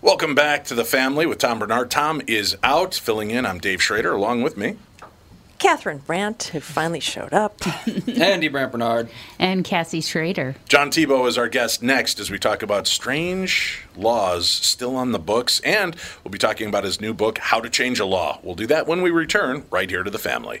Welcome back to the family with Tom Barnard. Tom is out filling in. I'm Dave Schrader, along with me. Catherine Brandt, who finally showed up. Andy Brandt Barnard. And Cassie Schrader. John Thibault is our guest next as we talk about strange laws still on the books, and we'll be talking about his new book, How to Change a Law. We'll do that when we return right here to the family.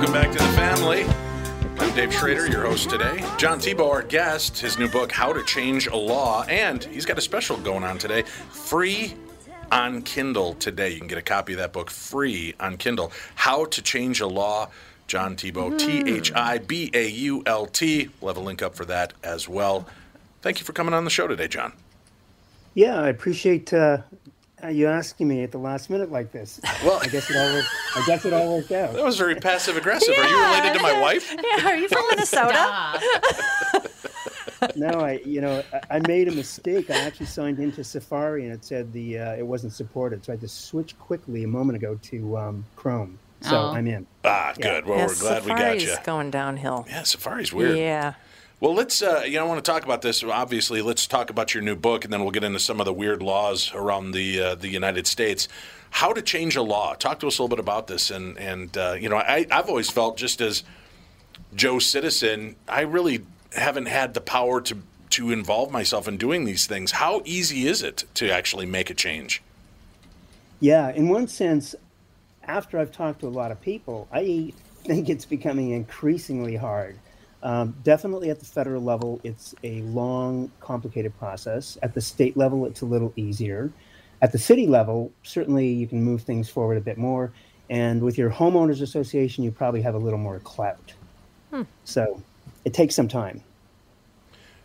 Welcome back to the family. I'm Dave Schrader, your host today. John Thibault, our guest, his new book, How to Change a Law, and he's got a special going on today, free on Kindle today. You can get a copy of that book free on Kindle. How to Change a Law, John Thibault, T H I B A U L T. We'll have a link up for that as well. Thank you for coming on the show today, John. Yeah, I appreciate uh, uh, you asking me at the last minute like this. Well, I guess it all worked. I guess it all worked out. That was very passive aggressive. Are you related to my wife? Yeah, are you from Minnesota? no, I you know I, I made a mistake. I actually signed into Safari and it said the uh, it wasn't supported, so I had to switch quickly a moment ago to um, Chrome. So Oh. I'm in. Ah, Yeah. good. Well, yeah, we're glad we got you. Safari's you. going downhill. Yeah, Safari's weird. Yeah. Well, let's, uh, you know, I want to talk about this. Obviously, let's talk about your new book, and then we'll get into some of the weird laws around the uh, the United States. How to change a law? Talk to us a little bit about this. And and uh, you know, I, I've always felt just as Joe citizen, I really haven't had the power to to involve myself in doing these things. How easy is it to actually make a change? Yeah, in one sense, after I've talked to a lot of people, I think it's becoming increasingly hard. Um, definitely at the federal level, it's a long, complicated process. At the state level, it's a little easier. At the city level, certainly you can move things forward a bit more. And with your homeowners association, you probably have a little more clout. Hmm. So it takes some time.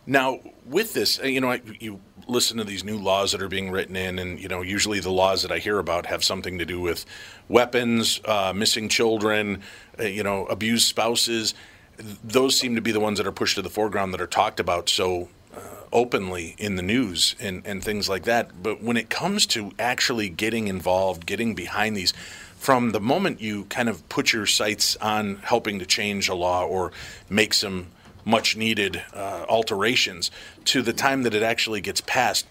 Now, with this, uh, you know, I, you listen to these new laws that are being written in, and you know, usually the laws that I hear about have something to do with weapons, uh, missing children, uh, you know, abused spouses. Those seem to be the ones that are pushed to the foreground that are talked about so uh, openly in the news and, and things like that. But when it comes to actually getting involved, getting behind these, from the moment you kind of put your sights on helping to change a law or make some much needed uh, alterations to the time that it actually gets passed.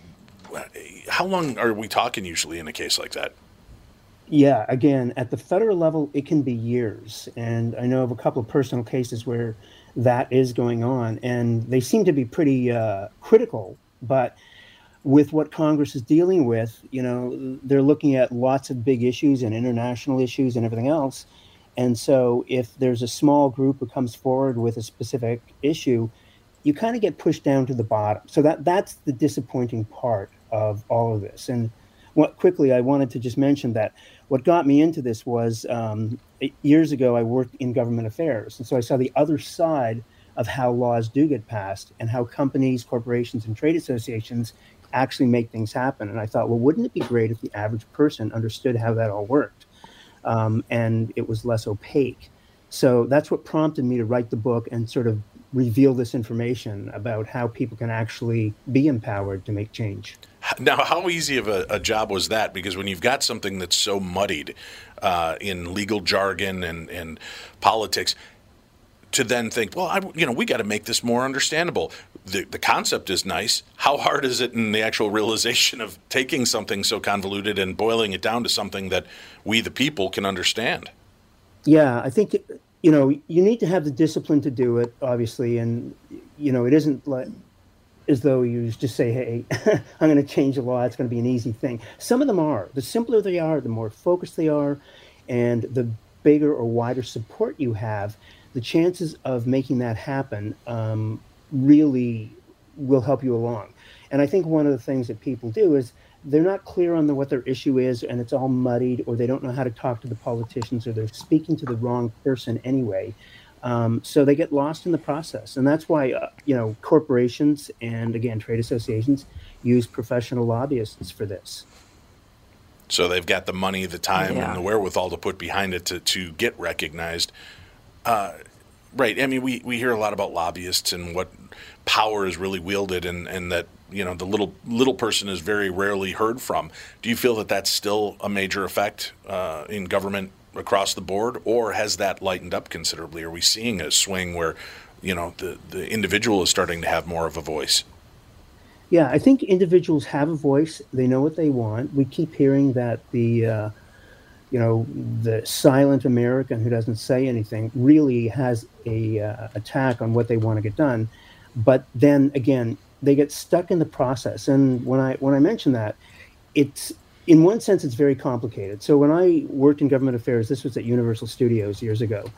How long are we talking usually in a case like that? Yeah, again, at the federal level, it can be years. And I know of a couple of personal cases where that is going on, and they seem to be pretty uh, critical. But with what Congress is dealing with, you know, they're looking at lots of big issues and international issues and everything else. And so, if there's a small group who comes forward with a specific issue, you kind of get pushed down to the bottom. So that that's the disappointing part of all of this. And what quickly, I wanted to just mention that what got me into this was um, years ago I worked in government affairs, and so I saw the other side of how laws do get passed and how companies, corporations, and trade associations actually make things happen. And I thought, well, wouldn't it be great if the average person understood how that all worked? um, and it was less opaque. So that's what prompted me to write the book and sort of reveal this information about how people can actually be empowered to make change. Now, how easy of a, a job was that? Because when you've got something that's so muddied uh, in legal jargon and, and politics, to then think, well, I, you know, we got to make this more understandable. The, the concept is nice. How hard is it in the actual realization of taking something so convoluted and boiling it down to something that we, the people, can understand? Yeah, I think you know you need to have the discipline to do it, obviously, and you know it isn't like as though you just say, "Hey, I'm going to change the law. It's going to be an easy thing." Some of them are. The simpler they are, the more focused they are, and the bigger or wider support you have, the chances of making that happen um, really will help you along. And I think one of the things that people do is they're not clear on the, what their issue is and it's all muddied or they don't know how to talk to the politicians or they're speaking to the wrong person anyway. Um, so they get lost in the process. And that's why, uh, you know, corporations and again, trade associations use professional lobbyists for this. So they've got the money, the time, Yeah. and the wherewithal to put behind it to, to get recognized. Uh, right. I mean, we, we hear a lot about lobbyists and what power is really wielded, and, and that you know the little little person is very rarely heard from. Do you feel that that's still a major effect uh, in government across the board, or has that lightened up considerably? Are we seeing a swing where you know the the individual is starting to have more of a voice? Yeah, I think individuals have a voice. They know what they want. We keep hearing that the, uh, you know, the silent American who doesn't say anything really has a uh, attack on what they want to get done. But then again, they get stuck in the process. And when I when I mention that, it's in one sense it's very complicated. So when I worked in government affairs, this was at Universal Studios years ago.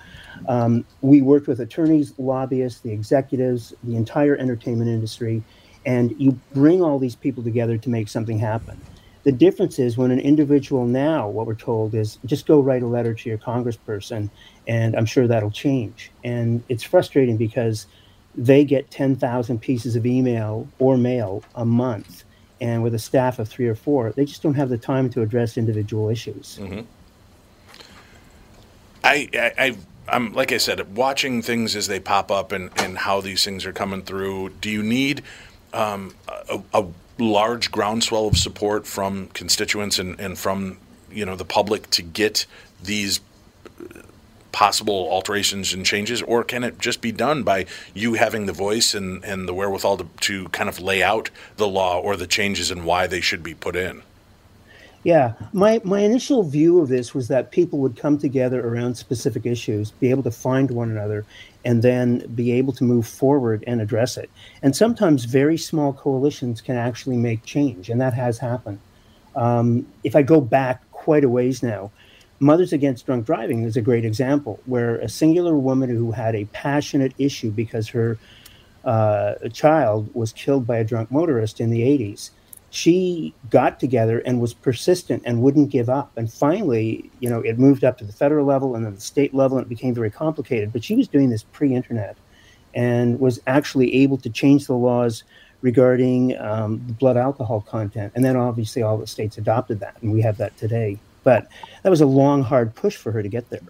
Um, we worked with attorneys, lobbyists, the executives, the entire entertainment industry and you bring all these people together to make something happen. The difference is when an individual now, what we're told is just go write a letter to your congressperson, and I'm sure that'll change. And it's frustrating because they get 10,000 pieces of email or mail a month, and with a staff of three or four, they just don't have the time to address individual issues. Mm-hmm. I, I, I I'm like I said, watching things as they pop up and, and how these things are coming through. Do you need um, a, a large groundswell of support from constituents and, and from you know the public to get these possible alterations and changes, or can it just be done by you having the voice and, and the wherewithal to, to kind of lay out the law or the changes and why they should be put in? Yeah, my, my initial view of this was that people would come together around specific issues, be able to find one another, and then be able to move forward and address it. And sometimes very small coalitions can actually make change, and that has happened. Um, if I go back quite a ways now, Mothers Against Drunk Driving is a great example where a singular woman who had a passionate issue because her uh, child was killed by a drunk motorist in the 80s she got together and was persistent and wouldn't give up. And finally, you know, it moved up to the federal level and then the state level, and it became very complicated. But she was doing this pre-internet, and was actually able to change the laws regarding um, blood alcohol content. And then obviously all the states adopted that, and we have that today. But that was a long, hard push for her to get there.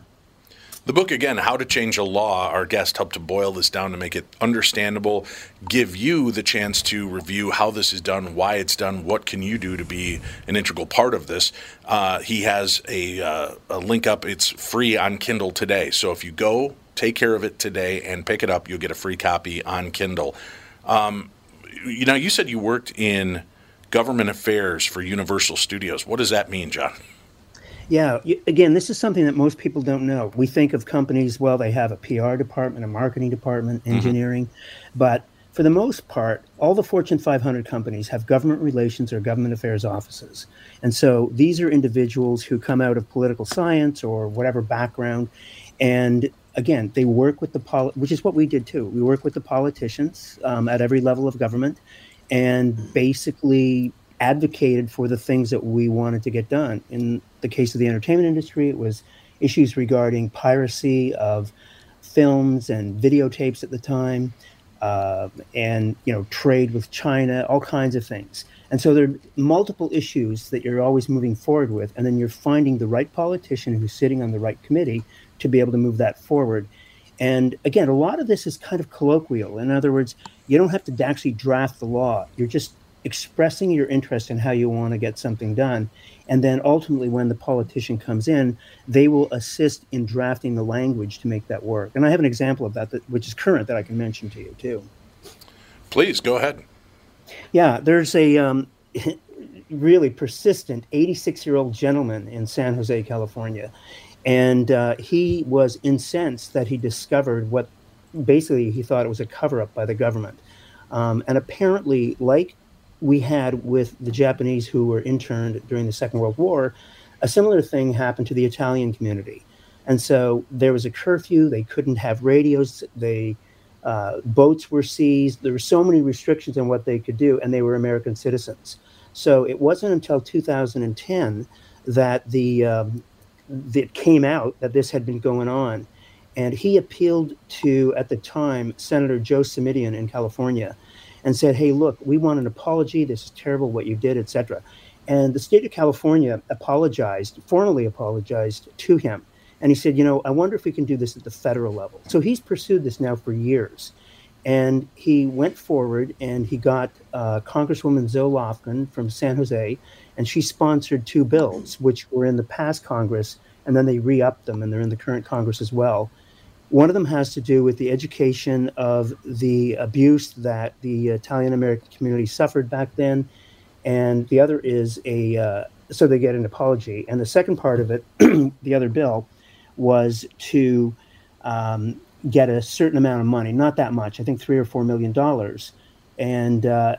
The book, again, How to Change a Law, our guest helped to boil this down to make it understandable, give you the chance to review how this is done, why it's done, what can you do to be an integral part of this. Uh, he has a, uh, a link up. It's free on Kindle today. So if you go, take care of it today, and pick it up, you'll get a free copy on Kindle. Um, you know, you said you worked in government affairs for Universal Studios. What does that mean, John? Yeah, again, this is something that most people don't know. We think of companies, well, they have a PR department, a marketing department, Mm-hmm. engineering, but for the most part, all the Fortune 500 companies have government relations or government affairs offices. And so these are individuals who come out of political science or whatever background. And again, they work with the, poli- which is what we did too. We work with the politicians um, at every level of government and basically advocated for the things that we wanted to get done. In the case of the entertainment industry, it was issues regarding piracy of films and videotapes at the time, uh, and you know trade with China, all kinds of things. And so there are multiple issues that you're always moving forward with, and then you're finding the right politician who's sitting on the right committee to be able to move that forward. And again, a lot of this is kind of colloquial. In other words, you don't have to actually draft the law. You're just expressing your interest in how you want to get something done. And then ultimately, when the politician comes in, they will assist in drafting the language to make that work. And I have an example of that, that which is current, that I can mention to you too. Please go ahead. Yeah, there's a um, really persistent 86 year old gentleman in San Jose, California. And uh, he was incensed that he discovered what basically he thought it was a cover up by the government. Um, and apparently, like we had with the Japanese who were interned during the Second World War, a similar thing happened to the Italian community. And so there was a curfew, they couldn't have radios, they uh, boats were seized. There were so many restrictions on what they could do, and they were American citizens. So it wasn't until 2010 that the um, that came out that this had been going on, and he appealed to at the time Senator Joe Simitian in California, and said, "Hey, look, we want an apology. This is terrible what you did, etc." And the state of California apologized, formally apologized to him. And he said, you know, I wonder if we can do this at the federal level. So he's pursued this now for years. And he went forward and he got uh, Congresswoman Zoe Lofgren from San Jose, and she sponsored two bills, which were in the past Congress, and then they re upped them, and they're in the current Congress as well. One of them has to do with the education of the abuse that the Italian American community suffered back then, and the other is a uh, so they get an apology. And the second part of it, the other bill, was to um, get a certain amount of money, not that much, I think three or four million dollars. And uh,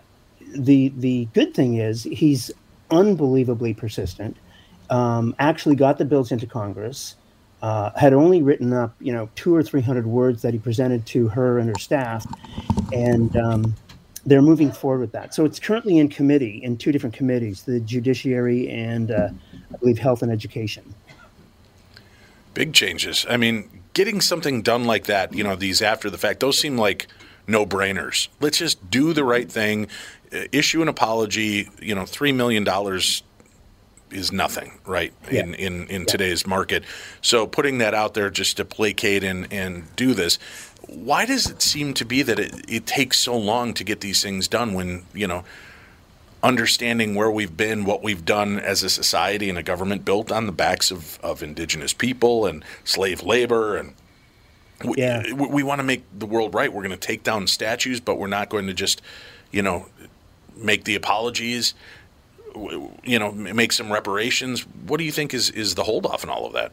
the the good thing is he's unbelievably persistent. Um, actually, got the bills into Congress. Uh, had only written up, you know, two or three hundred words that he presented to her and her staff, and um, they're moving forward with that. So it's currently in committee in two different committees: the Judiciary and uh, I believe Health and Education. Big changes. I mean, getting something done like that, you know, these after the fact, those seem like no brainers. Let's just do the right thing, uh, issue an apology. You know, $3 million is nothing, right, Yeah. in, in, in today's market. So putting that out there just to placate and, and do this, why does it seem to be that it, it takes so long to get these things done when, you know, understanding where we've been, what we've done as a society and a government built on the backs of, of indigenous people and slave labor and we, Yeah. we, we want to make the world right. We're going to take down statues, but we're not going to just, you know, make the apologies, you know, make some reparations. What do you think is, is the holdoff in all of that?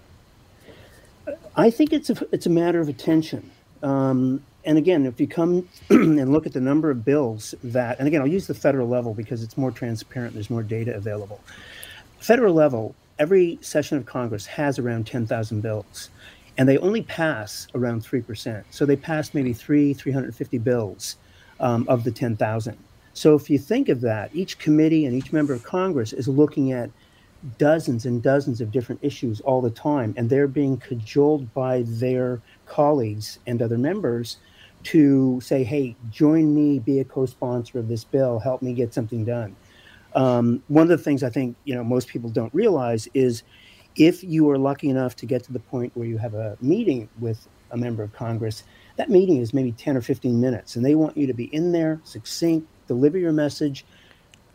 I think it's a it's a matter of attention. Um, and again, if you come and look at the number of bills that, and again, I'll use the federal level because it's more transparent. There's more data available. Federal level, every session of Congress has around 10,000 bills, and they only pass around three percent. So they pass maybe three, 350 bills um, of the 10,000. So if you think of that, each committee and each member of Congress is looking at dozens and dozens of different issues all the time, and they're being cajoled by their colleagues and other members to say, hey, join me, be a co sponsor of this bill, help me get something done. Um, one of the things I think you know most people don't realize is if you are lucky enough to get to the point where you have a meeting with a member of Congress, that meeting is maybe 10 or 15 minutes, and they want you to be in there, succinct, deliver your message.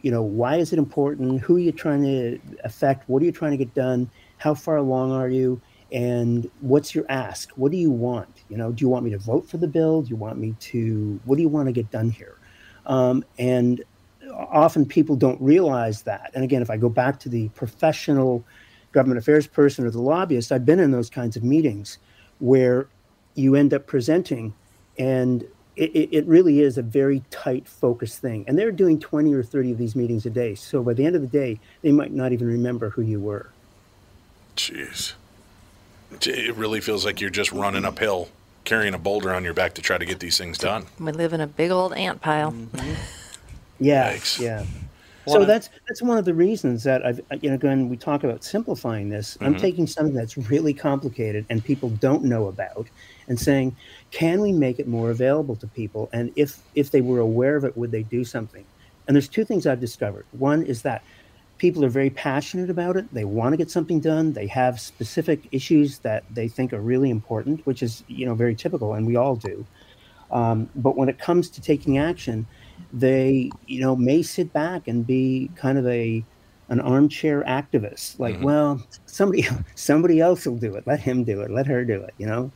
You know, why is it important? Who are you trying to affect? What are you trying to get done? How far along are you? And what's your ask? What do you want? You know, do you want me to vote for the bill? Do you want me to, what do you want to get done here? Um, and often people don't realize that. And again, if I go back to the professional government affairs person or the lobbyist, I've been in those kinds of meetings where you end up presenting and it, it really is a very tight focused thing. And they're doing 20 or 30 of these meetings a day. So by the end of the day, they might not even remember who you were. Jeez. It really feels like you're just running uphill, carrying a boulder on your back to try to get these things done. We live in a big old ant pile. Mm-hmm. Yeah, Yikes. yeah. So that's that's one of the reasons that I've you know again we talk about simplifying this. I'm Mhm. taking something that's really complicated and people don't know about, and saying, can we make it more available to people? And if if they were aware of it, would they do something? And there's two things I've discovered. One is that people are very passionate about it. They want to get something done. They have specific issues that they think are really important, which is you know very typical, and we all do. Um, but when it comes to taking action, they you know may sit back and be kind of a an armchair activist, like, Mhm. well, somebody somebody else will do it. Let him do it. Let her do it. You know,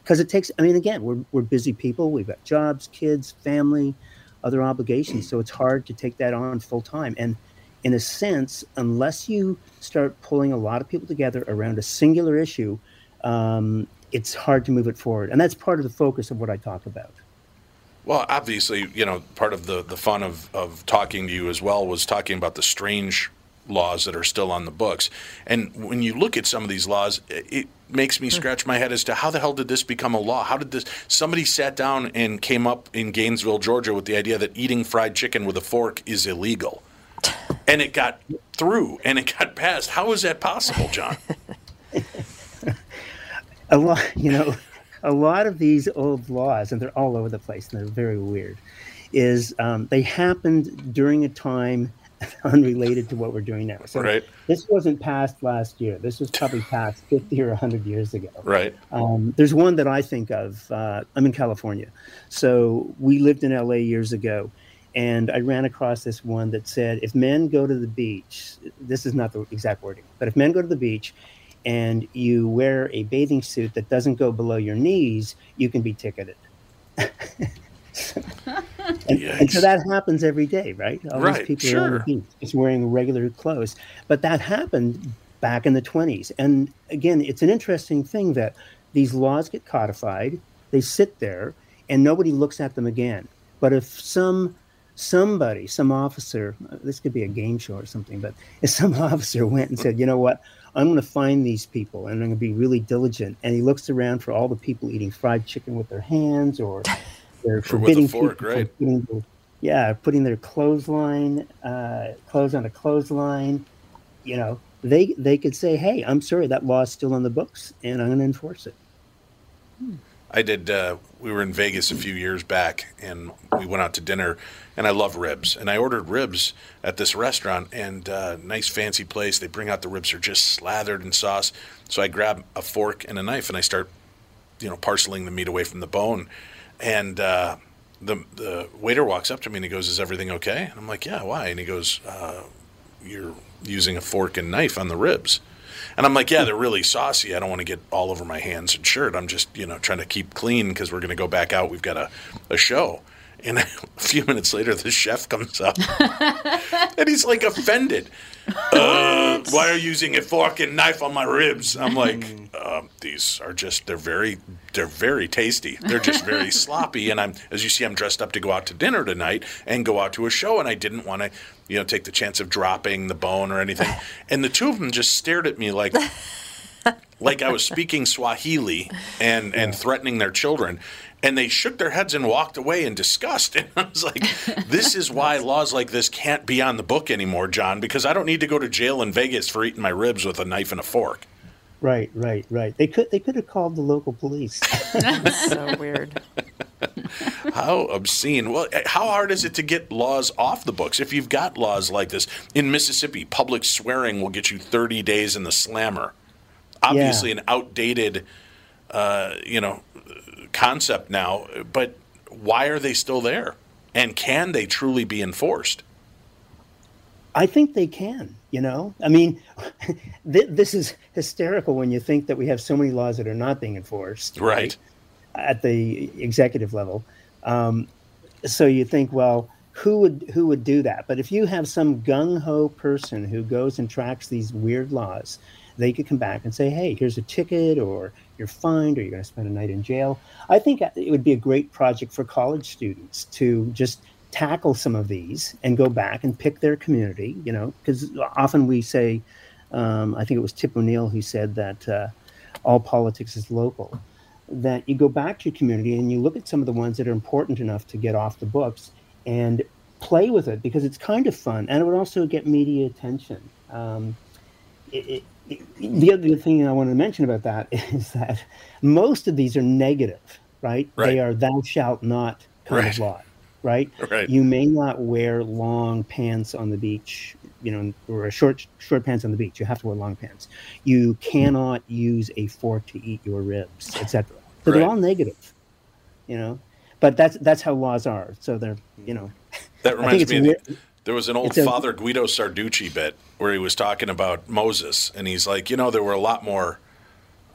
because it takes. I mean, again, we're we're busy people. We've got jobs, kids, family, other obligations, so it's hard to take that on full time. And in a sense, unless you start pulling a lot of people together around a singular issue, um, it's hard to move it forward. And that's part of the focus of what I talk about. Well, obviously, you know, part of the, the fun of, of talking to you as well was talking about the strange laws that are still on the books. And when you look at some of these laws, it, it makes me hmm. scratch my head as to how the hell did this become a law? How did this? Somebody sat down and came up in Gainesville, Georgia, with the idea that eating fried chicken with a fork is illegal, and it got through and it got passed. How is that possible, John? a lot you know a lot of these old laws and they're all over the place and they're very weird is um, they happened during a time unrelated to what we're doing now so Right. this wasn't passed last year this was probably passed 50 or 100 years ago Right. um, there's one that I think of. Uh, I'm in California. So we lived in LA years ago. And I ran across this one that said if men go to the beach, this is not the exact wording, but if men go to the beach and you wear a bathing suit that doesn't go below your knees, you can be ticketed. and, and so that happens every day, right? All Right, these people are on the sure. beach just wearing regular clothes. But that happened back in the 20s. And again, it's an interesting thing that these laws get codified, they sit there, and nobody looks at them again. But if some somebody, some officer, this could be a game show or something, but if some officer went and said, you know what, I'm going to find these people and I'm going to be really diligent, and he looks around for all the people eating fried chicken with their hands or they're Or with forbidding fork, people from right. putting their- yeah, putting their clothesline, uh, clothes on a clothesline, you know, they they could say, "Hey, I'm sorry, that law is still on the books, and I'm going to enforce it." I did. Uh, we were in Vegas a few years back, and we went out to dinner. And I love ribs, and I ordered ribs at this restaurant, and uh, nice fancy place. They bring out the ribs; they're just slathered in sauce. So I grab a fork and a knife, and I start, you know, parceling the meat away from the bone. And uh, the the waiter walks up to me and he goes, "Is everything okay?" And I'm like, "Yeah, why?" And he goes, uh, "You're using a fork and knife on the ribs." And I'm like, yeah, they're really saucy. I don't want to get all over my hands and shirt. I'm just, you know, trying to keep clean because we're going to go back out. We've got a, a show. And a few minutes later, the chef comes up and he's like offended. Uh, why are you using a fork and knife on my ribs? I'm like, uh, these are just, they're very, they're very tasty. They're just very sloppy. And I'm, as you see, I'm dressed up to go out to dinner tonight and go out to a show. And I didn't want to, you know, take the chance of dropping the bone or anything. And the two of them just stared at me like, like I was speaking Swahili and, and threatening their children. And they shook their heads and walked away in disgust. And I was like, this is why laws like this can't be on the book anymore, John, because I don't need to go to jail in Vegas for eating my ribs with a knife and a fork. Right, right, right. They could they could have called the local police. That's so weird. How obscene. Well, eh, how hard is it to get laws off the books? If you've got laws like this in Mississippi, public swearing will get you 30 days in the slammer. Obviously, an outdated, uh, you know, concept now. But why are they still there? And can they truly be enforced? I think they can. You know, I mean, th- this is hysterical when you think that we have so many laws that are not being enforced. Right. At the executive level, um, so you think, well, who would who would do that? But if you have some gung ho person who goes and tracks these weird laws, they could come back and say, hey, here's a ticket, or you're fined, or you're going to spend a night in jail. I think it would be a great project for college students to just tackle some of these and go back and pick their community, you know, because often we say, um, I think it was Tip O'Neill who said that uh, all politics is local, that you go back to your community and you look at some of the ones that are important enough to get off the books and play with it because it's kind of fun and it would also get media attention. Um, it, the other thing I want to mention about that is that most of these are negative, right? Right. They are thou shalt not kind Right. of law, right? Right. You may not wear long pants on the beach, you know, or short short pants on the beach. You have to wear long pants. You cannot use a fork to eat your ribs, etc. So Right. they're all negative, you know. But that's that's how laws are. So they're, you know. That reminds me. Of, weird- there was an old a- Father Guido Sarducci bit where he was talking about Moses, and he's like, you know, there were a lot more,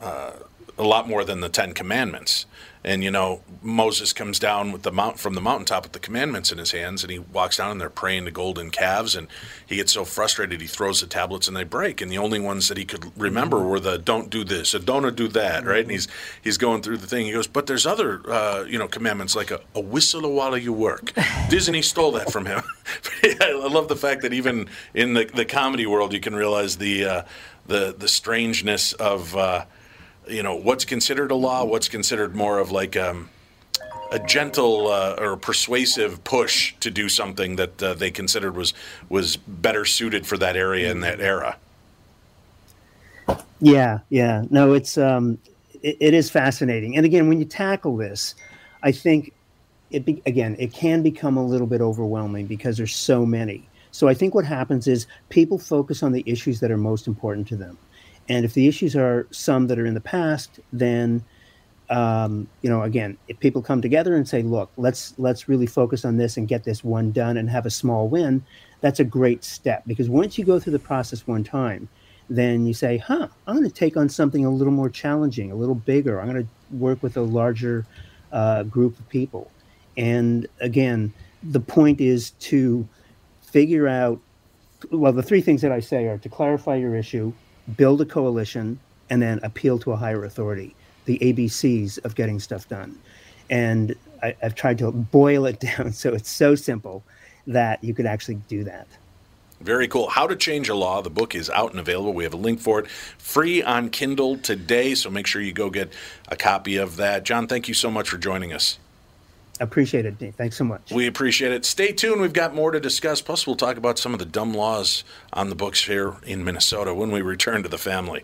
uh, a lot more than the Ten Commandments. And you know, Moses comes down with the mount from the mountaintop with the commandments in his hands, and he walks down and they're praying to golden calves, and he gets so frustrated he throws the tablets and they break. And the only ones that he could remember were the "Don't do this" and "Don't do that." Right? And he's he's going through the thing. He goes, "But there's other uh, you know commandments like a, a whistle while you work." Disney stole that from him. I love the fact that even in the the comedy world, you can realize the uh, the the strangeness of. Uh, you know what's considered a law, what's considered more of like um, a gentle uh, or persuasive push to do something that uh, they considered was was better suited for that area in that era. Yeah, yeah. No, it's um, it, it is fascinating. And again, when you tackle this, I think it be, again it can become a little bit overwhelming because there's so many. So I think what happens is people focus on the issues that are most important to them, and if the issues are some that are in the past, then um, you know, again, if people come together and say, "Look, let's let's really focus on this and get this one done and have a small win," that's a great step because once you go through the process one time, then you say, "Huh, I'm going to take on something a little more challenging, a little bigger. I'm going to work with a larger uh, group of people." And again, the point is to figure out. Well, the three things that I say are to clarify your issue, build a coalition, and then appeal to a higher authority. The ABCs of getting stuff done. And I, I've tried to boil it down so it's so simple that you could actually do that. Very cool. How to Change a Law. The book is out and available. We have a link for it free on Kindle today, so make sure you go get a copy of that. John, thank you so much for joining us. Appreciate it, Dave. Thanks so much. We appreciate it. Stay tuned. We've got more to discuss. Plus, we'll talk about some of the dumb laws on the books here in Minnesota when we return to the family.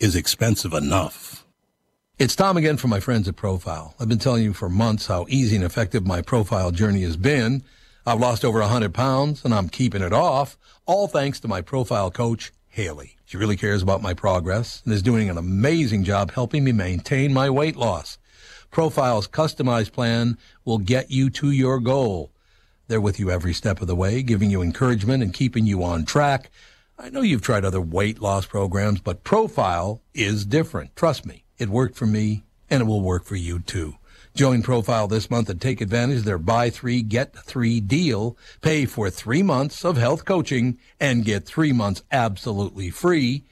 is expensive enough. It's Tom again from my friends at Profile. I've been telling you for months how easy and effective my profile journey has been. I've lost over 100 pounds and I'm keeping it off, all thanks to my profile coach, Haley. She really cares about my progress and is doing an amazing job helping me maintain my weight loss. Profile's customized plan will get you to your goal. They're with you every step of the way, giving you encouragement and keeping you on track. I know you've tried other weight loss programs, but Profile is different. Trust me, it worked for me and it will work for you too. Join Profile this month and take advantage of their buy three, get three deal. Pay for three months of health coaching and get three months absolutely free.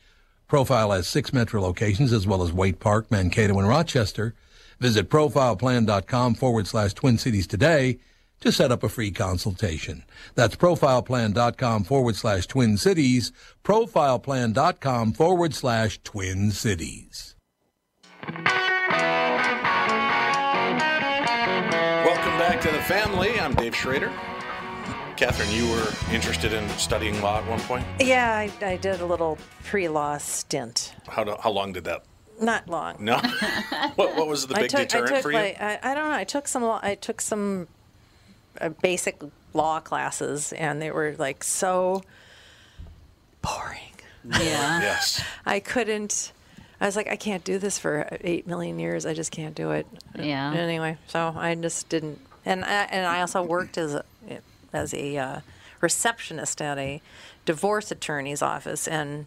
Profile has six metro locations as well as Waite Park, Mankato, and Rochester. Visit profileplan.com forward slash Twin Cities today to set up a free consultation. That's profileplan.com forward slash Twin Cities. Profileplan.com forward slash Twin Cities. Welcome back to the family. I'm Dave Schrader. Catherine, you were interested in studying law at one point. Yeah, I, I did a little pre-law stint. How, do, how long did that? Not long. No. what, what was the big I took, deterrent I took for you? like I, I don't know. I took some law. I took some basic law classes, and they were like so boring. Yeah. yes. I couldn't. I was like, I can't do this for eight million years. I just can't do it. Yeah. Anyway, so I just didn't. And I, and I also worked as a as a uh, receptionist at a divorce attorney's office, and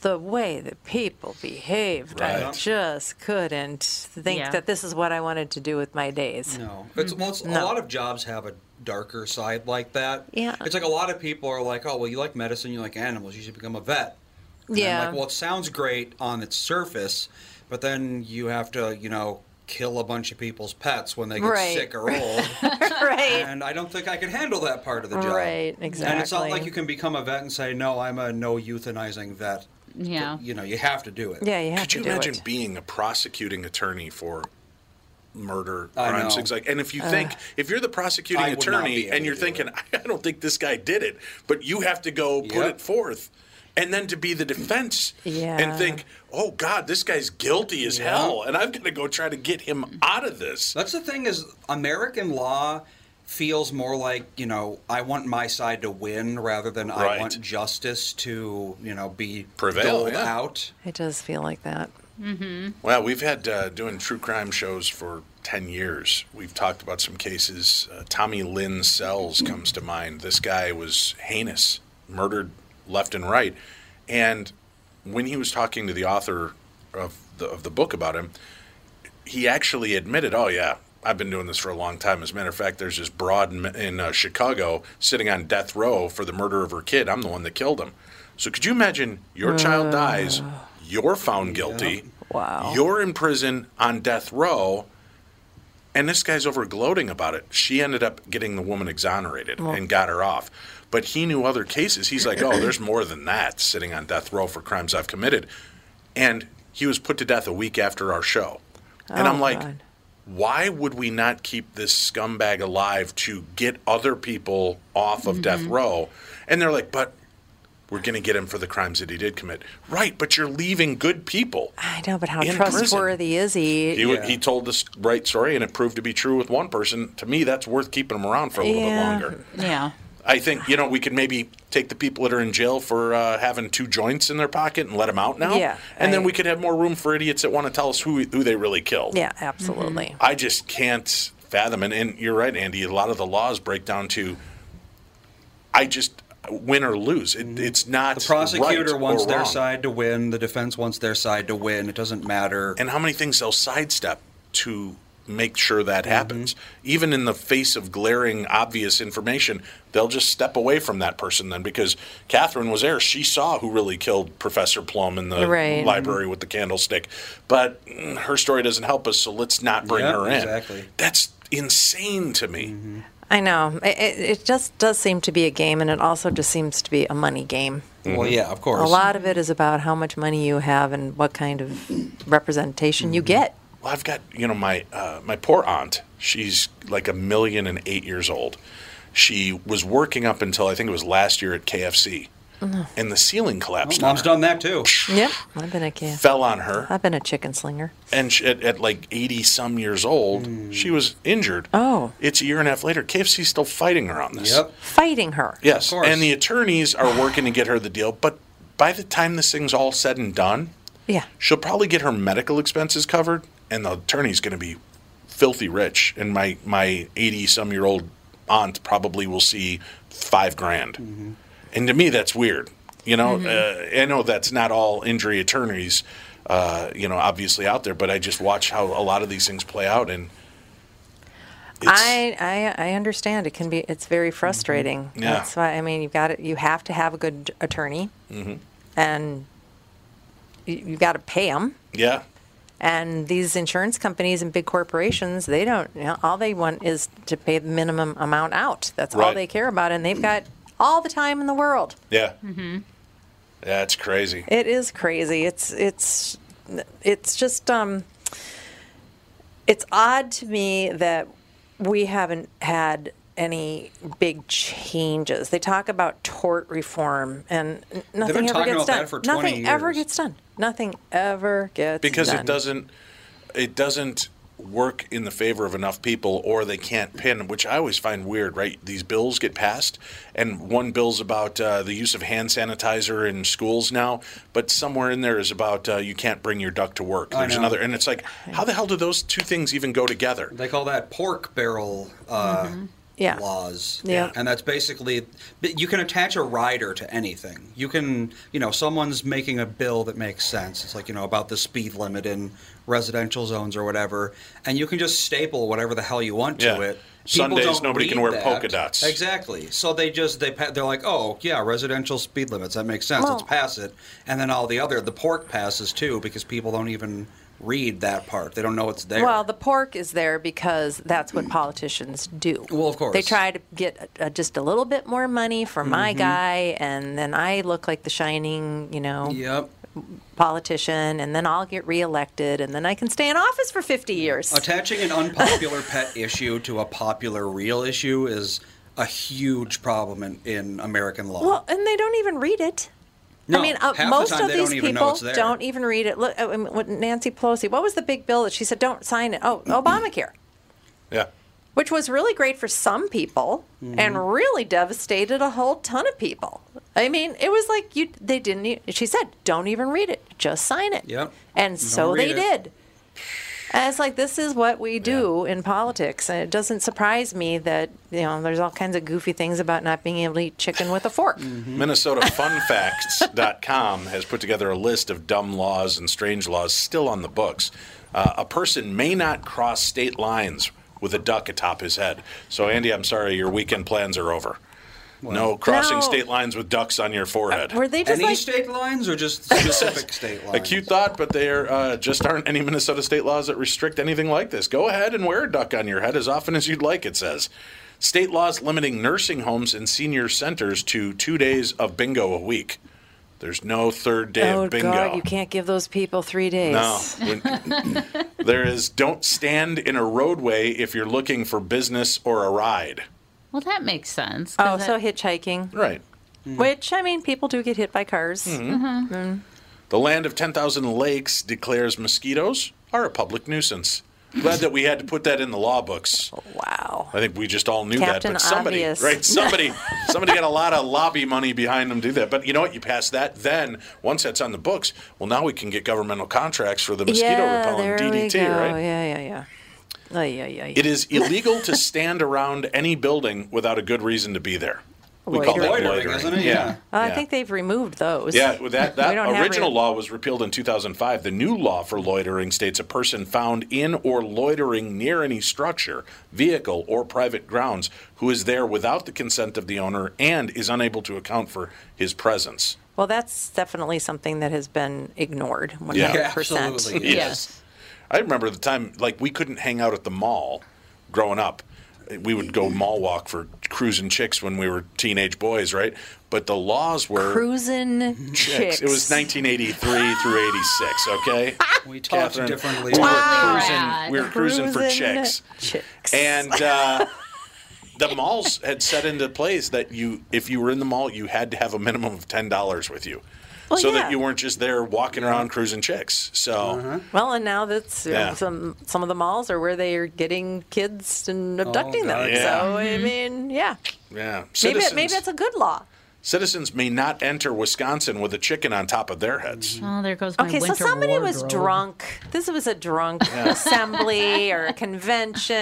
the way that people behaved, I just couldn't think Yeah. that this is what I wanted to do with my days. No, it's, well, it's, a lot of jobs have a darker side like that. Yeah. it's like a lot of people are like, oh, well, you like medicine, you like animals, you should become a vet. And I'm Yeah. like, well, it sounds great on its surface, but then you have to, you know, kill a bunch of people's pets when they get Right. sick or old. right. and I don't think I can handle that part of the job. Right, exactly. And it's not like you can become a vet and say, no, I'm a no euthanizing vet. Yeah. You know, you have to do it. Yeah, you have Could to you do imagine it. being a prosecuting attorney for murder, I crimes, know. things like? And if you think, if you're the prosecuting I attorney and you're to do thinking, I don't think this guy did it, but you have to go put Yep. it forth. And then to be the defense Yeah. and think, oh God, this guy's guilty as Yeah. hell, and I've got to go try to get him out of this. That's the thing is American law feels more like, you know, I want my side to win rather than I want justice to, you know, be Prevail, doled yeah. out. It does feel like that. Well, we've had uh, doing true crime shows for 10 years. We've talked about some cases. Uh, Tommy Lynn Sells comes to mind. This guy was heinous, murdered left and right. And when he was talking to the author of the, of the book about him, he actually admitted, oh, yeah, I've been doing this for a long time. As a matter of fact, there's this broad in, in uh, Chicago sitting on death row for the murder of her kid. I'm the one that killed him. So could you imagine your child dies, you're found guilty, Wow. you're in prison on death row, and this guy's over gloating about it. She ended up getting the woman exonerated and got her off. But he knew other cases. He's like, oh, there's more than that sitting on death row for crimes I've committed. And he was put to death a week after our show. Oh, And I'm like, God. why would we not keep this scumbag alive to get other people off of death mm-hmm. row? And they're like, but we're going to get him for the crimes that he did commit. Right, but you're leaving good people. I know, but how In prison. trustworthy is he? He, Yeah. he told this right story, and it proved to be true with one person. To me, that's worth keeping him around for a little Yeah. bit longer. Yeah. I think you know we could maybe take the people that are in jail for uh, having two joints in their pocket and let them out now. Yeah, and then we could have more room for idiots that want to tell us who who they really killed. Yeah, absolutely. I just can't fathom it. And you're right, Andy. A lot of the laws break down to I just win or lose. It, it's not The prosecutor right wants their side to win, the defense wants their side to win. It doesn't matter. and how many things they'll sidestep to make sure that Mm-hmm. happens. Even in the face of glaring, obvious information, they'll just step away from that person then because Catherine was there. She saw who really killed Professor Plum in the Right. library with the candlestick. But mm, her story doesn't help us, so let's not bring Yeah, her in. exactly. That's insane to me. I know. It, it, it just does seem to be a game, and it also just seems to be a money game. Well, yeah, of course. A lot of it is about how much money you have and what kind of representation you get. Well, I've got you know my uh, my poor aunt. She's like a million and eight years old. She was working up until I think it was last year at KFC, Mm-hmm. and the ceiling collapsed. on Mom's her. done that too. Yep, I've been a kid. Fell on her, I've been a chicken slinger. and she, at, at like eighty some years old, hmm. she was injured. Oh. it's a year and a half later. KFC's still fighting her on this. Yep. Fighting her. Yes, Of course. and the attorneys are working to get her the deal. But by the time this thing's all said and done, Yeah. she'll probably get her medical expenses covered, and the attorney's going to be filthy rich. And my my eighty some year old aunt probably will see five grand. Mm-hmm. And to me, that's weird. You know, uh, I know that's not all injury attorneys, uh, you know, obviously out there, but I just watch how a lot of these things play out, and I, I I understand. It can be. It's very frustrating. Yeah. That's why I mean you've got to, You have to have a good attorney, Mhm. and you, you've got to pay them. Yeah. And these insurance companies and big corporations, they don't. You know, all they want is to pay the minimum amount out. That's all they care about, and they've got all the time in the world. Yeah. Mm-hmm. Yeah, it's crazy. It is crazy. It's it's it's just um it's odd to me that we haven't had any big changes. They talk about tort reform and nothing ever gets done. that for 20 nothing ever gets done. Nothing ever gets because done. it doesn't it doesn't work in the favor of enough people or they can't pin which i always find weird right these bills get passed and one bill's about uh, the use of hand sanitizer in schools now but somewhere in there is about uh, you can't bring your duck to work I there's know. another and it's like how the hell do those two things even go together They call that pork barrel uh, Mm-hmm. Yeah. laws. Yeah. And that's basically, you can attach a rider to anything. You can, you know, someone's making a bill that makes sense. It's like, you know, about the speed limit in residential zones or whatever. And you can just staple whatever the hell you want to Yeah. it. People Sundays, nobody can wear that. polka dots. Exactly. So they just, they, pa- they're like, oh, yeah, residential speed limits. That makes sense. Let's pass it. And then all the other, the pork passes too, because people don't even read that part. They don't know it's there. Well, the pork is there because that's what politicians do. Well, of course. They try to get uh, just a little bit more money for my Mhm. guy, and then I look like the shining, you know, Yep. politician, and then I'll get reelected, and then I can stay in office for 50 years. Attaching an unpopular pet issue to a popular real issue is a huge problem in, in American law. Well, and they don't even read it. No, I mean, uh, half the most of these don't people don't even read it. Look, I mean, Nancy Pelosi, what was the big bill that she said, don't sign it? Oh, Obamacare. yeah which was really great for some people Mm-hmm. and really devastated a whole ton of people. I mean, it was like you they didn't she said, "Don't even read it. Just sign it." Yep. And so they it. did. And it's like this is what we do in politics, and it doesn't surprise me that you know there's all kinds of goofy things about not being able to eat chicken with a fork. Mm-hmm. MinnesotaFunFacts.com has put together a list of dumb laws and strange laws still on the books. Uh, a person may not cross state lines with a duck atop his head. So, Andy, I'm sorry, your weekend plans are over. No crossing No. state lines with ducks on your forehead. Were they just Any like state lines or just specific state lines? A cute thought, but there uh, just aren't any Minnesota state laws that restrict anything like this. Go ahead and wear a duck on your head as often as you'd like, it says. State laws limiting nursing homes and senior centers to two days of bingo a week. There's no third day Oh of bingo. God, you can't give those people three days. No. When- there is don't stand in a roadway if you're looking for business or a ride. Well, that makes sense. Oh, it- so hitchhiking. Right. Which I mean, people do get hit by cars. Mhm. Mm. The land of 10,000 lakes declares mosquitoes are a public nuisance. Glad that we had to put that in the law books. Wow. I think we just all knew Captain that, but somebody, Obvious. right? Somebody, somebody got a lot of lobby money behind them to do that. But you know what? You pass that, then once that's on the books, well, now we can get governmental contracts for the mosquito yeah, repellent there we DDT, go. right? Yeah, yeah, yeah. Ay, ay, ay. It is illegal to stand around any building without a good reason to be there. We call that Loitering, loitering. isn't it? Yeah. Yeah. Uh, I Yeah. think they've removed those. Yeah, that, that original re- law was repealed in 2005. The new law for loitering states a person found in or loitering near any structure, vehicle, or private grounds who is there without the consent of the owner and is unable to account for his presence. Well, that's definitely something that has been ignored. One Yeah. hundred Yeah, percent. absolutely. Yes. I remember the time, like, we couldn't hang out at the mall growing up. We would go mall walk for cruising chicks when we were teenage boys, right? But the laws were Cruising chicks. It was 1983 through 86. Okay, we talked Catherine, differently. We were Wow. cruising. We were cruising, for chicks, chicks. and uh, the malls had set into place that you, if you were in the mall, you had to have a minimum of ten dollars with you, Well, so yeah. that you weren't just there walking around cruising chicks. So. Well, and now that's you know, Yeah. some some of the malls are where they are getting kids and abducting them. Yeah. So I Mhm. mean, yeah, Yeah, maybe citizens, maybe that's a good law. citizens may not enter Wisconsin with a chicken on top of their heads. Oh, there goes my Okay, so winter somebody was drunk. This was a drunk Yeah. assembly or a convention,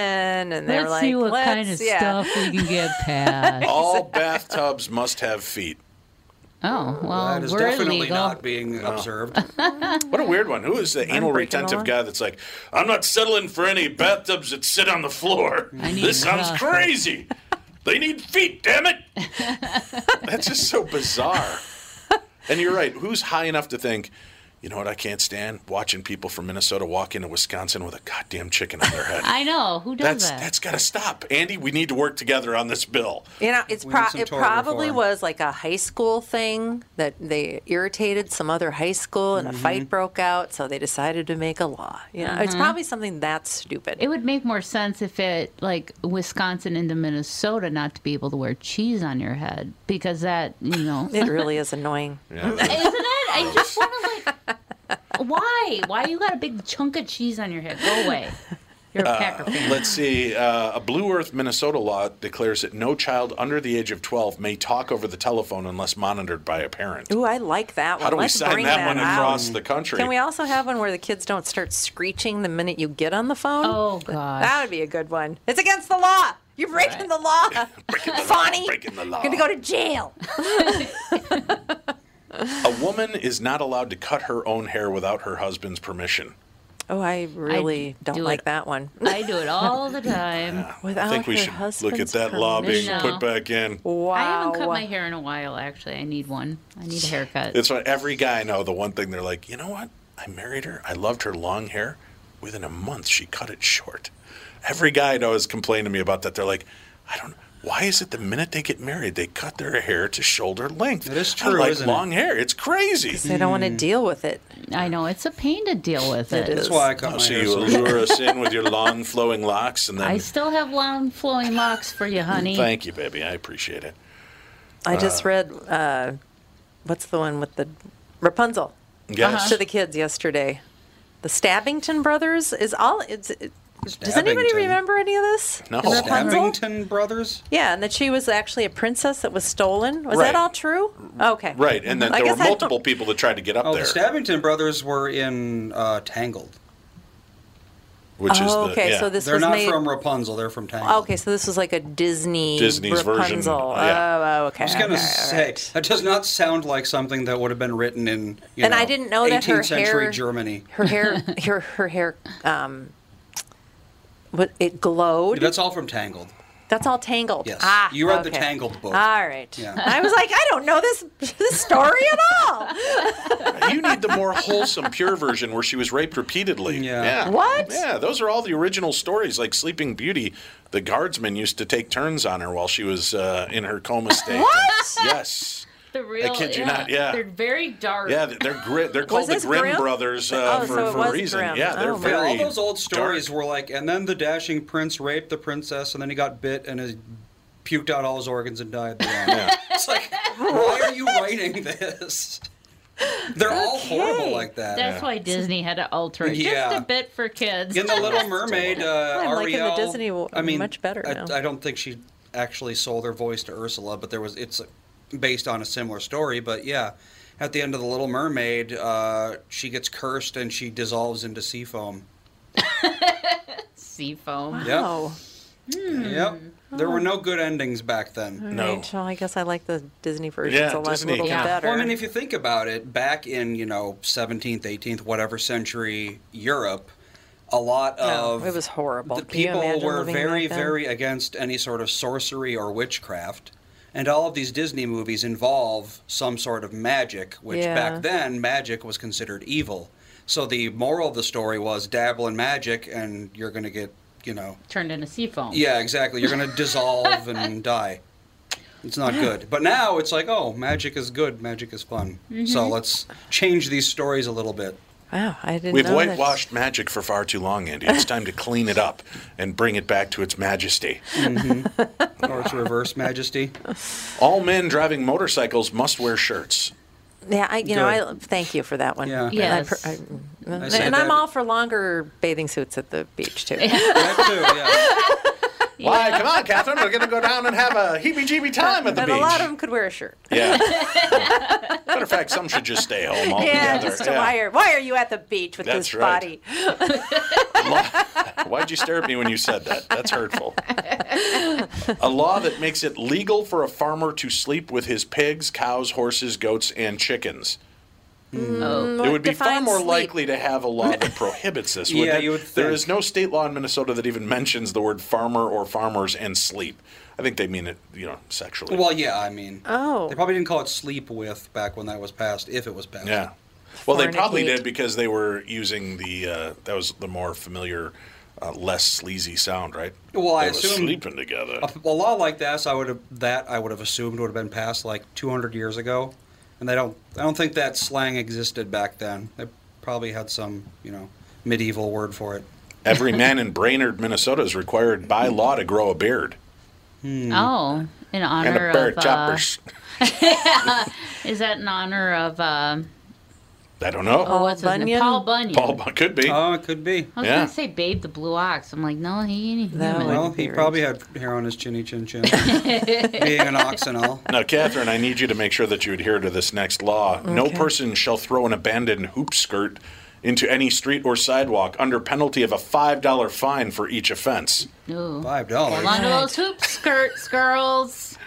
and they Let's were like, see what Let's, kind of yeah. stuff we can get past. All bathtubs must have feet. Oh well, that is we're definitely illegal. not being observed. What a weird one. Who is the anal breaking the retentive guy that's like, I'm not settling for any bathtubs that sit on the floor. This sounds rough." crazy. They need feet, damn it. That's just so bizarre. And you're right. Who's high enough to think, you know what I can't stand? Watching people from Minnesota walk into Wisconsin with a goddamn chicken on their head. I know who does That's that. that's got to stop. Andy, we need to work together on this bill. You know, it's pro- it probably reform. was like a high school thing that they irritated some other high school and a Mm-hmm. fight broke out, so they decided to make a law. You know, it's probably something that stupid. It would make more sense if it like Wisconsin into Minnesota not to be able to wear cheese on your head because that you know it really is annoying. Yeah, isn't it? I just want to like why why you got a big chunk of cheese on your head? Go away. You're a Packer fan. Let's see. Uh, a Blue Earth, Minnesota law declares that no child under the age of 12 may talk over the telephone unless monitored by a parent. Ooh, I like that one. How do we Let's sign bring that, one out. across the country? Can we also have one where the kids don't start screeching the minute you get on the phone? Oh God. That would be a good one. It's against the law. You're breaking the law. Breaking the law, breaking the law. You're going to go to jail. A woman is not allowed to cut her own hair without her husband's permission. Oh, I really don't do like it. that one. I do it all the time. Without I think we her should look at husband's that law being permission. put back in. Wow. I haven't cut my hair in a while actually. I need one. I need a haircut. It's what every guy I know. The one thing they're like, you know what? I married her. I loved her long hair. Within a month, she cut it short. Every guy I know has complained to me about that. They're like, I don't. Why is it the minute they get married, they cut their hair to shoulder length? It is I true, like isn't it? long hair. It's crazy. They don't want to deal with it. I know it's a pain to deal with it. It That's why I cut my Oh, So hair. you so lure us in with your long flowing locks, and then I still have long flowing locks for you, honey. thank you, baby. I appreciate it. I just read, uh, what's the one with the Rapunzel Yes. to the kids yesterday. The Stabbington brothers is all. It's, it, does anybody Stabbington. remember any of this? No. In Rapunzel? Stabbington Brothers? Yeah, and that she was actually a princess that was stolen. Was Right. that all true? Okay. Right, and then I there were guess I don't- multiple people that tried to get up Oh, there, the Stabbington Brothers were in uh, Tangled. which is Oh, the okay, yeah. so this They're was not made. from Rapunzel. They're from Tangled. Okay, so this was like a Disney Disney's version, Rapunzel. yeah. Oh, okay. I was gonna okay, all say right. that does not sound like something that would have been written in you And know, I didn't know that 18th her century hair- Germany. Her hair, her her hair, um, what it glowed. That's all from Tangled. That's all tangled. Yes. Ah, You read the. Tangled book. All right. Yeah. I was like, I don't know this this story at all. you need the more wholesome, pure version where she was raped repeatedly. Yeah. What? Yeah, those are all the original stories. Like Sleeping Beauty, the guardsmen used to take turns on her while she was uh, in her coma state. What? Yes. The real, kid you yeah, not, yeah. They're very dark. Yeah, they're gri- They're called the Grimm Grimm? brothers uh, Oh, for, so for a reason. Grimm. Yeah, they're Oh, my Yeah, very. all those old stories dark. were like, and then the dashing prince raped the princess, and then he got bit and his, puked out all his organs and died. The. Yeah. It's like, why are you writing this? They're all horrible like that. That's why Disney had to alter it Yeah. just a bit for kids. In the Little Mermaid, uh, I'm liking the Disney w- I mean, much better I, now. I don't think she actually sold her voice to Ursula, but there was it's based on a similar story. But yeah, at the end of the Little Mermaid, uh, she gets cursed and she dissolves into sea foam. sea foam. Yep. Oh. Yep. There were no good endings back then. No. Right. Well, I guess I like the Disney versions Yeah, a lot- Disney, little yeah. bit better. Well, I mean, if you think about it, back in you know 17th, 18th, whatever century Europe, a lot No, of it was horrible. The Can people were very, very against any sort of sorcery or witchcraft. And all of these Disney movies involve some sort of magic, which Yeah. back then magic was considered evil. So the moral of the story was dabble in magic, and you're going to get, you know, Turned into sea foam. yeah, exactly. You're going to dissolve and die. It's not good. But now it's like, oh, magic is good. Magic is fun. Mm-hmm. So let's change these stories a little bit. Wow, I didn't We've know that. whitewashed magic for far too long, Andy. It's time to clean it up and bring it back to its majesty. Mm-hmm. Or it's reverse majesty. All men driving motorcycles must wear shirts. Yeah, I, you know, I thank you for that one. Yeah. I Yes. per- I- I said and I'm all for longer bathing suits at the beach too. That too, yeah. Why? Come on, Catherine. We're going to go down and have a heebie-jeebie time at the and beach. a lot of them could wear a shirt. Yeah. Matter of fact, some should just stay home altogether. Yeah, just why are why are you at the beach with That's this right. body? Why'd you stare at me when you said that? That's hurtful. a law that makes it legal for a farmer to sleep with his pigs, cows, horses, goats, and chickens. Oh. It would be far more sleep? likely to have a law that prohibits this. wouldn't Yeah, it? you would There think. is no state law in Minnesota that even mentions the word farmer or farmers and sleep. I think they mean it, you know, sexually. Well, yeah, I mean, Oh. they probably didn't call it sleep with back when that was passed, if it was passed. yeah. Well, they probably did because they were using the uh, that was the more familiar, uh, less sleazy sound, right? Well, I were assume sleeping together. a, a law like this, I would have that I would have assumed would have been passed like 200 years ago, and they don't. I don't think that slang existed back then. They probably had some, you know, medieval word for it. Every man in Brainerd, Minnesota, is required by law to grow a beard Oh, in honor and a honor pair of. of Uh, choppers. is that in honor of? Uh, I don't know. oh, what's his Bunyan? name? Paul Bunyan. Paul Bu- could be. Oh, it could be. I was Yeah. gonna say Babe the Blue Ox. I'm like, no, he ain't No. human. Well, wouldn't he be probably had hair on his chinny chin chin, being an ox and all. Now, Catherine, I need you to make sure that you adhere to this next law. No person shall throw an abandoned hoop skirt into any street or sidewalk under penalty of a $5 fine for each offense. Ooh. Five dollars. Hold on to those hoop skirts, girls.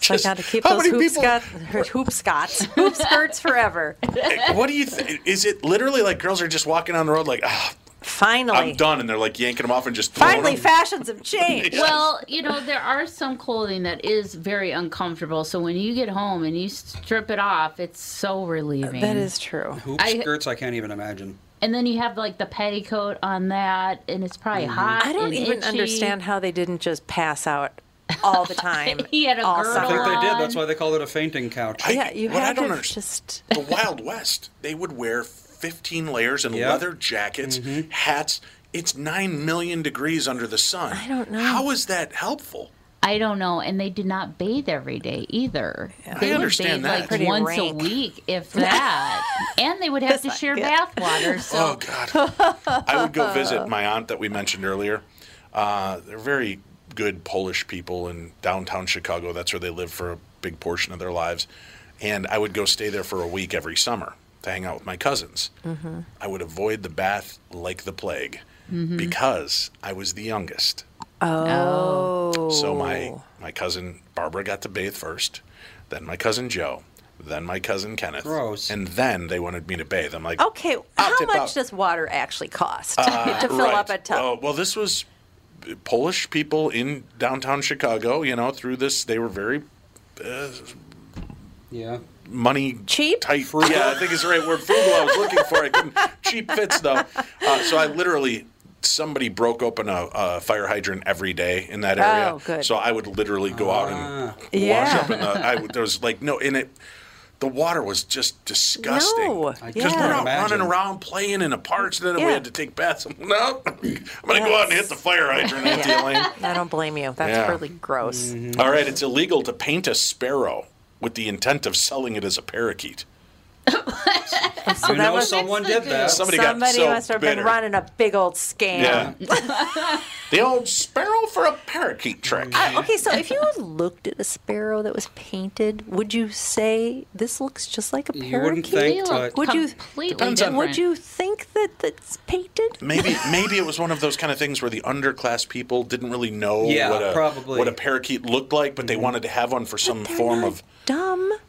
So I got to keep how those many hoop, people- scot- hoop scots, hoop skirts forever. what do you think? Is it literally like girls are just walking on the road like, ah, Finally, I'm done, and they're like yanking them off and just throwing finally, them? fashions have changed. Well, you know, there are some clothing that is very uncomfortable. So when you get home and you strip it off, it's so relieving. that is true. Hoop I- skirts, I can't even imagine. And then you have like the petticoat on that, and it's probably hot. I don't and even itchy. understand how they didn't just pass out all the time. He had a all girdle I think they did. That's why they called it a fainting couch. I- Yeah, you what I had don't to understand- just. the Wild West. They would wear 15 layers and Yep. leather jackets, hats. It's 9 million degrees under the sun. I don't know. How is that helpful? I don't know, and they did not bathe every day either. They would understand bathe that. like Pretty once rank. a week, if that. and they would have to share bath water. So Oh God! I would go visit my aunt that we mentioned earlier. Uh, they're very good Polish people in downtown Chicago. That's where they live for a big portion of their lives. And I would go stay there for a week every summer to hang out with my cousins. I would avoid the bath like the plague because I was the youngest. Oh. So my my cousin Barbara got to bathe first, then my cousin Joe, then my cousin Kenneth, Gross. and then they wanted me to bathe. I'm like, Okay, how much out. does water actually cost Uh, to fill right. up a tub? Oh, well, this was Polish people in downtown Chicago. You know, through this, they were very uh, Yeah. money Cheap? tight. Yeah, I think it's the right word. Frugal. I was looking for. I couldn't. Cheap fits though. Uh, so I literally. Somebody broke open a, a fire hydrant every day in that area. Oh, good. So I would literally go out and wash Yeah. up in the. I would, there was like no in it. The water was just disgusting. No. I Because Yeah. we're out Imagine. running around playing in the parks, then we had to take baths. No, I'm gonna go out and hit the fire hydrant, Auntie Elaine. I don't blame you. That's Yeah. really gross. Mm-hmm. All right, it's illegal to paint a sparrow with the intent of selling it as a parakeet. So you oh, that know was someone did that. Somebody, got somebody so must have bitter. been running a big old scam. Yeah. the old sparrow for a parakeet trick. I- okay, so if you looked at a sparrow that was painted, would you say this looks just like a You parakeet? wouldn't think, They Would you- completely Depends on- Would you think that that's painted? Maybe maybe it was one of those kind of things where the underclass people didn't really know Yeah, what a probably. what a parakeet looked like, but they mm-hmm. wanted to have one for some form not of. Dumb.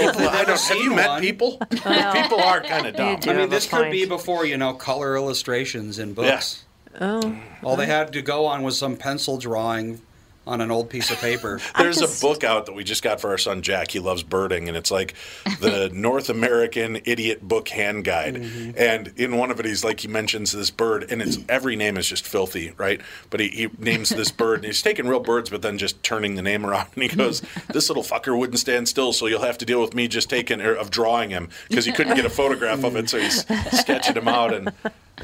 Well, I don't, have you met one. people? people are kind of dumb. I mean, this could be before you know color illustrations in books. Oh. All they had to go on was some pencil drawing on an old piece of paper. There's just- a book out that we just got for our son Jack. He loves birding, and it's like the North American Idiot Book Hand Guide. And in one of it, he's like he mentions this bird, and it's every name is just filthy, right? But he, he names this bird, and he's taking real birds, but then just turning the name around. And he goes, "This little fucker wouldn't stand still, so you'll have to deal with me just taking or of drawing him because he couldn't get a photograph of it, so he's sketching him out and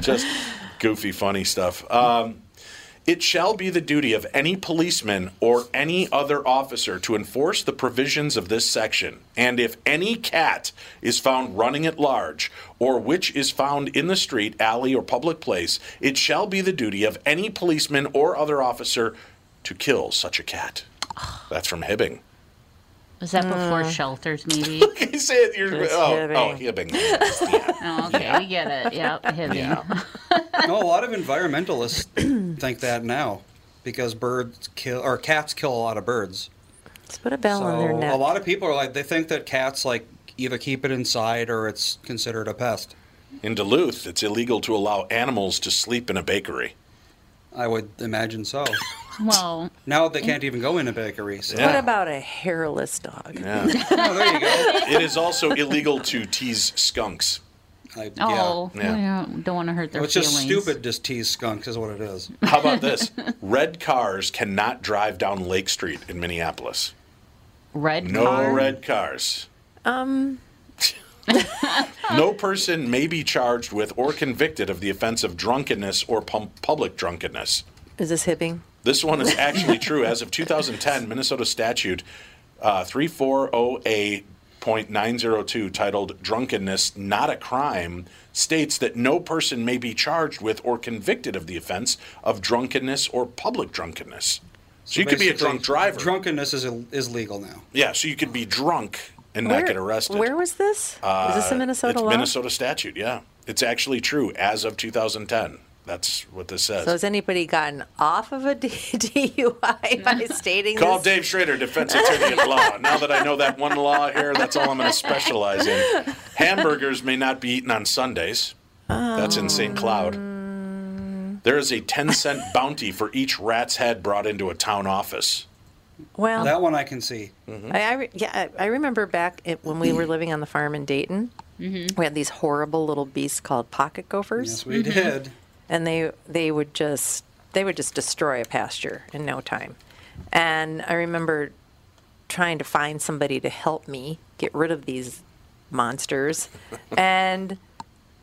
just goofy, funny stuff." Um, it shall be the duty of any policeman or any other officer to enforce the provisions of this section. And if any cat is found running at large, or which is found in the street, alley, or public place, it shall be the duty of any policeman or other officer to kill such a cat? That's from Hibbing. Was that before Mm. shelters, maybe? you say it. You're, oh, Hibbing. oh, Hibbing. Yeah. oh, okay, we get it. Yep, Hibbing. Yeah. no, a lot of environmentalists think that now because birds kill or cats kill a lot of birds. Let's put a bell on their neck. A lot of people are like they think that cats like either keep it inside or it's considered a pest. In Duluth, it's illegal to allow animals to sleep in a bakery. I would imagine so. Well, Now they can't even go in a bakery. So. Yeah. What about a hairless dog? Yeah. Oh, there you go. it is also illegal to tease skunks. I, oh, Yeah. we don't, don't want to hurt their Well, it's just stupid. to tease skunks is what it is. How about this? Red cars cannot drive down Lake Street in Minneapolis. Red No car? red cars. Um, No person may be charged with or convicted of the offense of drunkenness or pum- public drunkenness. is this hibbing? This one is actually true. As of 2010, Minnesota statute uh, 340A.902, titled Drunkenness Not a Crime, states that no person may be charged with or convicted of the offense of drunkenness or public drunkenness. So, you could be a drunk driver. Drunkenness is is legal now. yeah, so you could be drunk and not get arrested. Where was this? is this a Uh, Minnesota it's law? Minnesota statute, yeah. It's actually true as of 2010. That's what this says. So has anybody gotten off of a DUI by stating Call this? Dave Schrader, defense attorney at law. Now that I know that one law here, that's all I'm going to specialize in. Hamburgers may not be eaten on Sundays. That's in St. Cloud. Um. There is a 10 cent bounty for each rat's head brought into a town office. Well, That one I can see. Mm-hmm. I, I re- yeah, I I remember back it, when we were living on the farm in Dayton. Mm-hmm. We had these horrible little beasts called pocket gophers. Yes, we mm-hmm. did. And they they would just they would just destroy a pasture in no time. And I remember trying to find somebody to help me get rid of these monsters, and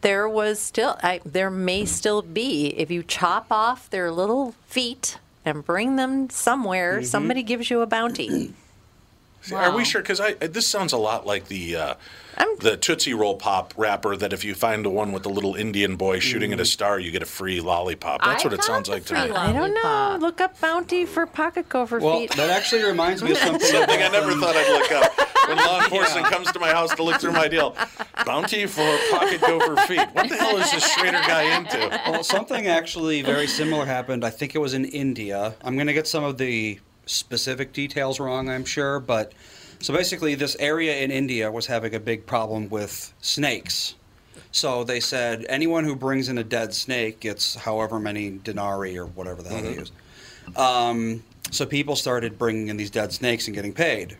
there was still I, there may still be if you chop off their little feet and bring them somewhere, mm-hmm. somebody gives you a bounty. Are we sure? Because I this sounds a lot like the uh, the Tootsie Roll Pop wrapper. That if you find the one with the little Indian boy shooting at a star, you get a free lollipop. That's I what it sounds like to me. lo- I don't know. Look up bounty for pocket gopher Well, feet. that actually reminds me of something. Something I never thought I'd look up. When law enforcement comes to my house to look through my deal, bounty for pocket gopher feet. What the hell is this Schrader guy into? Well, something actually very similar happened. I think it was in India. I'm going to get some of the specific details wrong, I'm sure, but so basically, this area in India was having a big problem with snakes. So they said anyone who brings in a dead snake gets however many denarii or whatever the hell they use. Um, so people started bringing in these dead snakes and getting paid.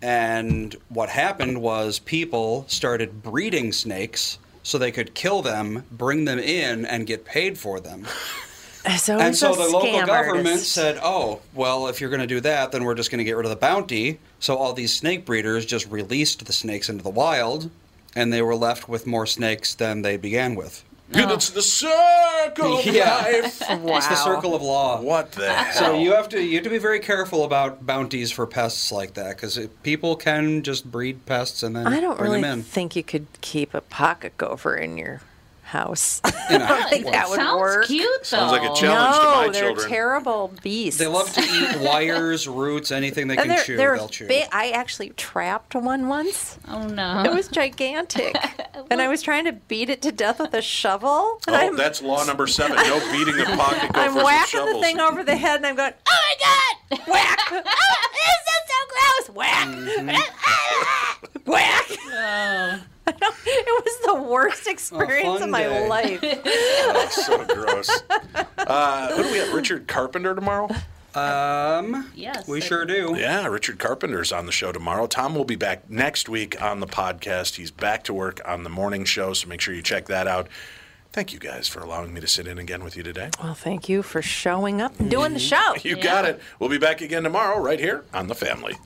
And what happened was people started breeding snakes so they could kill them, bring them in, and get paid for them. so and so the local scam government artist. said, "Oh, well, if you're going to do that, then we're just going to get rid of the bounty." So all these snake breeders just released the snakes into the wild, and they were left with more snakes than they began with. Dude, oh. it's the circle of Yeah. life. It's the circle of law. What the hell? So you have to you have to be very careful about bounties for pests like that because people can just breed pests and then I don't bring really them in. think you could keep a pocket gopher in your house. In a I don't think that would Sounds work. cute, though. Sounds like a challenge to no, my they're children. terrible beasts. They love to eat wires, roots, anything they and can they're, chew. they're they'll chew. big. I actually trapped one once. Oh no. It was gigantic, and I was trying to beat it to death with a shovel. And Oh, I'm, that's law number seven. No beating of pocket gun. I'm whacking the thing over the head, and I'm going, "Oh my god!" Whack! oh, this is so gross! Whack! Mm-hmm. Whack! Oh. It was the worst experience fun of my day. life. That's so gross. Uh, who do we have? Richard Carpenter tomorrow? Um, Yes. we I- sure do. Yeah, Richard Carpenter's on the show tomorrow. Tom will be back next week on the podcast. He's back to work on the morning show, so make sure you check that out. Thank you guys for allowing me to sit in again with you today. Well, thank you for showing up and doing the show. You got it. We'll be back again tomorrow right here on The Family.